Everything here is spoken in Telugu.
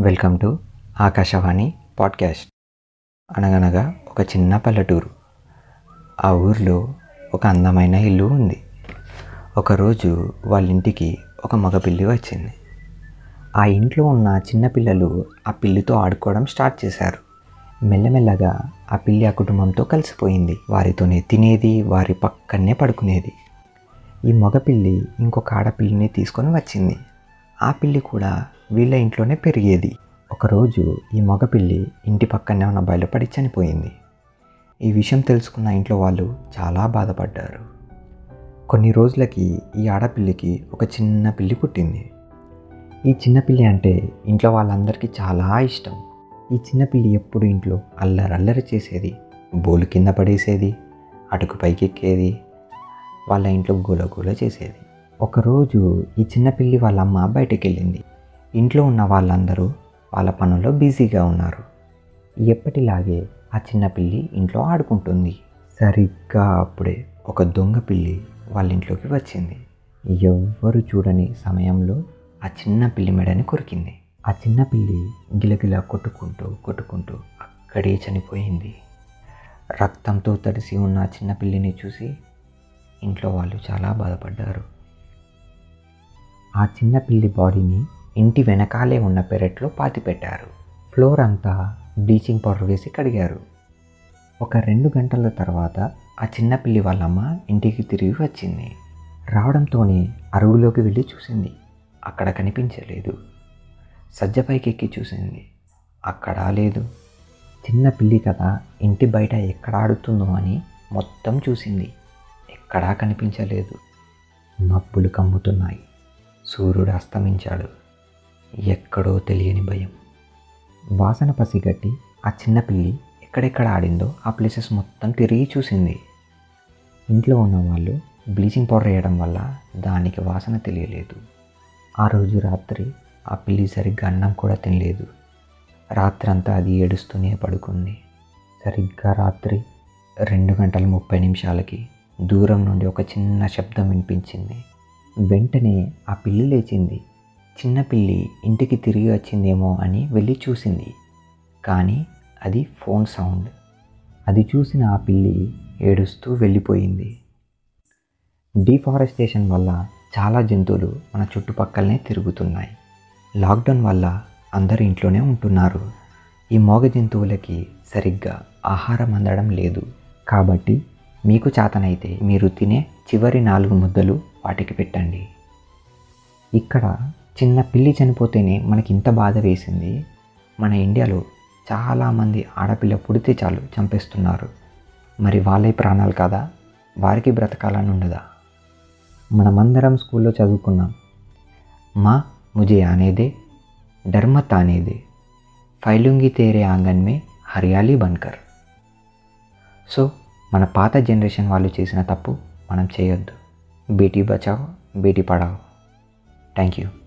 Welcome to Akashvani podcast. అనగనగా ఒక చిన్న పల్లెటూరు. ఆ ఊర్లో ఒక అందమైన ఇల్లు ఉంది. ఒకరోజు వాళ్ళ ఇంటికి ఒక మగపిల్లి వచ్చింది. ఆ ఇంట్లో ఉన్న చిన్నపిల్లలు ఆ పిల్లితో ఆడుకోవడం స్టార్ట్ చేశారు. మెల్లమెల్లగా ఆ పిల్లి ఆ కుటుంబంతో కలిసిపోయింది. వారితోనే తినేది వారి పక్కనే పడుకునేది. ఈ మగపిల్లి ఇంకొక ఆడపిల్లిని తీసుకొని వచ్చింది. ఆ పిల్లి కూడా వీళ్ళ ఇంట్లోనే పెరిగేది. ఒకరోజు ఈ మగపిల్లి ఇంటి పక్కనే ఉన్న బయలుపడి చనిపోయింది. ఈ విషయం తెలుసుకున్న ఇంట్లో వాళ్ళు చాలా బాధపడ్డారు. కొన్ని రోజులకి ఈ ఆడపిల్లికి ఒక చిన్న పిల్లి పుట్టింది. ఈ చిన్నపిల్లి అంటే ఇంట్లో వాళ్ళందరికీ చాలా ఇష్టం. ఈ చిన్నపిల్లి ఎప్పుడు ఇంట్లో అల్లరల్లరి చేసేది బోలు కింద పడేసేది అటుకు పైకెక్కేది వాళ్ళ ఇంట్లో గోల గోల చేసేది. ఒకరోజు ఈ చిన్నపిల్లి వాళ్ళ అమ్మ బయటికి వెళ్ళింది ఇంట్లో ఉన్న వాళ్ళందరూ వాళ్ళ పనుల్లో బిజీగా ఉన్నారు. ఎప్పటిలాగే ఆ చిన్నపిల్లి ఇంట్లో ఆడుకుంటుంది. సరిగ్గా అప్పుడే ఒక దొంగ పిల్లి వాళ్ళ ఇంట్లోకి వచ్చింది. ఎవ్వరు చూడని సమయంలో ఆ చిన్న పిల్లి మెడని కొరికింది. ఆ చిన్న పిల్లి గిలగిల కొట్టుకుంటూ కొట్టుకుంటూ అక్కడే చనిపోయింది. రక్తంతో తడిసి ఉన్న ఆ చిన్న పిల్లిని చూసి ఇంట్లో వాళ్ళు చాలా బాధపడ్డారు. ఆ చిన్న పిల్లి బాడీని ఇంటి వెనకాలే ఉన్న పెరట్లో పాతిపెట్టారు ఫ్లోర్ అంతా బ్లీచింగ్ పౌడర్ వేసి కడిగారు. ఒక రెండు గంటల తర్వాత ఆ చిన్నపిల్లి వాళ్ళమ్మ ఇంటికి తిరిగి వచ్చింది. రావడంతోనే అరుగులోకి వెళ్ళి చూసింది. అక్కడ కనిపించలేదు. సజ్జ పైకెక్కి చూసింది. అక్కడ లేదు. చిన్న పిల్లి కదా ఇంటి బయట ఎక్కడ ఆడుతుందో అని మొత్తం చూసింది. ఎక్కడా కనిపించలేదు. మబ్బులు కమ్ముతున్నాయి. సూర్యుడు అస్తమించాడు. ఎక్కడో తెలియని భయం. వాసన పసిగట్టి ఆ చిన్న పిల్లి ఎక్కడెక్కడ ఆడిందో ఆ ప్లేసెస్ మొత్తం తిరిగి చూసింది. ఇంట్లో ఉన్న వాళ్ళు బ్లీచింగ్ పౌడర్ వేయడం వల్ల దానికి వాసన తెలియలేదు. ఆ రోజు రాత్రి ఆ పిల్లి సరిగ్గా అన్నం కూడా తినలేదు. రాత్రంతా అది ఏడుస్తూనే పడుకుంది. సరిగ్గా రాత్రి రెండు గంటల ముప్పై నిమిషాలకి దూరం నుండి ఒక చిన్న శబ్దం వినిపించింది. వెంటనే ఆ పిల్లి లేచింది. చిన్నపిల్లి ఇంటికి తిరిగి వచ్చిందేమో అని వెళ్ళి చూసింది. కానీ అది ఫోన్ సౌండ్. అది చూసిన ఆ పిల్లి ఏడుస్తూ వెళ్ళిపోయింది. డీఫారెస్టేషన్ వల్ల చాలా జంతువులు మన చుట్టుపక్కలనే తిరుగుతున్నాయి. లాక్డౌన్ వల్ల అందరు ఇంట్లోనే ఉంటున్నారు. ఈ మోగ జంతువులకి సరిగ్గా ఆహారం అందడం లేదు. కాబట్టి మీకు చేతనైతే మీరు తినే చివరి నాలుగు ముద్దలు వాటికి పెట్టండి. ఇక్కడ చిన్న పిల్లి చనిపోతేనే మనకి ఇంత బాధ వేసింది. మన ఇండియాలో చాలామంది ఆడపిల్ల పుడితే చాలు చంపేస్తున్నారు. మరి వాళ్ళే ప్రాణాలు కదా? వారికి బ్రతకాలని ఉండదా? మనమందరం స్కూల్లో చదువుకున్నాం. మా ముజే ఆనేదే డర్మత్ ఆనేదే ఫైలుంగి తేరే ఆంగన్ మే బన్కర్. సో మన పాత జనరేషన్ వాళ్ళు చేసిన తప్పు మనం చేయొద్దు. బేటీ బచావ్ బేటీ పడావ్. Thank you.